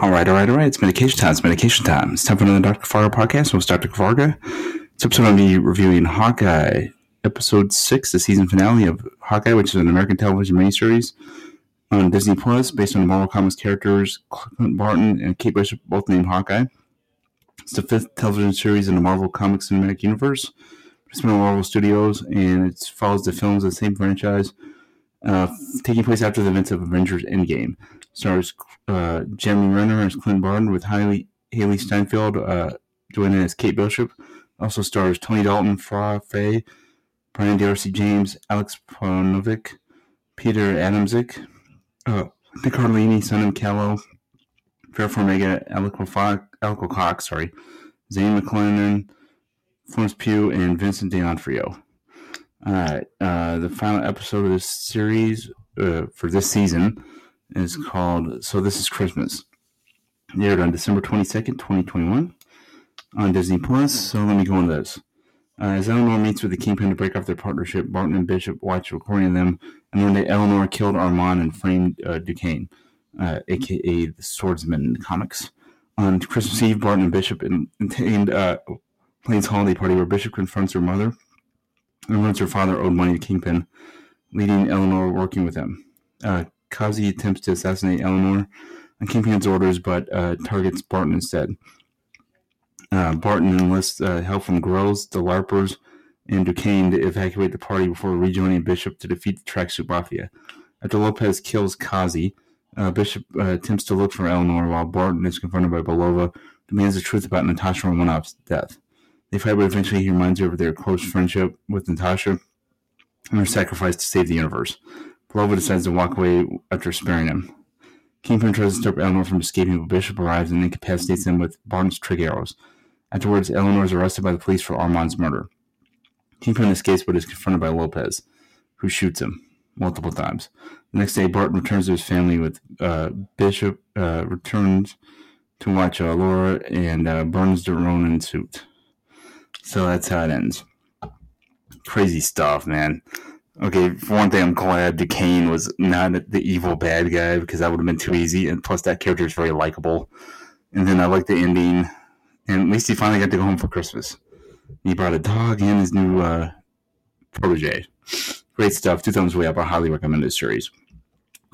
All right, all right, all right. It's medication time. It's medication time. It's time for another Dr. Kavarga podcast. Host Dr. Kavarga. This episode I'll be reviewing Hawkeye, episode six, the season finale of Hawkeye, which is an American television miniseries on Disney Plus, based on Marvel Comics characters Clint Barton and Kate Bishop, both named Hawkeye. It's the fifth television series in the Marvel Comics cinematic universe. It's been on Marvel Studios, and it follows the films of the same franchise, uh, taking place after the events of Avengers Endgame. Stars uh, Jeremy Renner as Clint Barton with Haley, Hailee Steinfeld uh, joining as Kate Bishop. Also stars Tony Dalton, Fra Fee, Brian d'Arcy James, Aleks Paunovic, Peter Adamczyk, uh, Nick Harlini, Sonam Callow, Vera Farmiga, Alec Cox, sorry, Zane McClellan, Florence Pugh, and Vincent D'Onofrio. Right, uh, the final episode of this series uh, for this season is called So This Is Christmas. It aired on December 22nd, 2021 on Disney Plus. So let me go into this. Uh, as Eleanor meets with the Kingpin to break off their partnership, Barton and Bishop watch recording them and that Eleanor killed Armand and framed uh, Duquesne, uh, aka the swordsman in the comics. On Christmas Eve, Barton and Bishop attend uh, Plane's holiday party where Bishop confronts her mother and learns her father owed money to Kingpin, leading Eleanor working with him. Uh, Kazi attempts to assassinate Eleanor on Kingpin's orders, but uh, targets Barton instead. Uh, Barton enlists uh, help from Grills, the LARPers, and Duquesne to evacuate the party before rejoining Bishop to defeat the Tracksuit Mafia. After Lopez kills Kazi, uh, Bishop uh, attempts to look for Eleanor while Barton is confronted by Belova, demands the truth about Natasha Romanoff's death. They fight, but eventually he reminds her of their close friendship with Natasha and her sacrifice to save the universe. Belova decides to walk away after sparing him. Kingpin tries to stop Eleanor from escaping, but Bishop arrives and incapacitates him with Barton's trick arrows. Afterwards, Eleanor is arrested by the police for Armand's murder. Kingpin escapes but is confronted by Lopez, who shoots him multiple times. The next day, Barton returns to his family with uh, Bishop uh, returns to watch uh, Laura and uh, burns the Ronin suit. So that's how it ends. Crazy stuff, man. Okay, for one thing, I'm glad Duquesne was not the evil bad guy because that would have been too easy. And plus, that character is very likable. And then I like the ending. And at least he finally got to go home for Christmas. He brought a dog and his new uh, protege. Great stuff. Two thumbs way up. I highly recommend this series.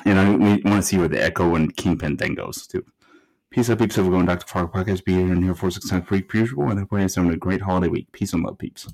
And I want to see where the Echo and Kingpin thing goes, too. Peace out, peeps. Have a going Dr. Fargo podcast. Be here and here for six times per week, usual. And I pray you have a great holiday week. Peace and love, peeps.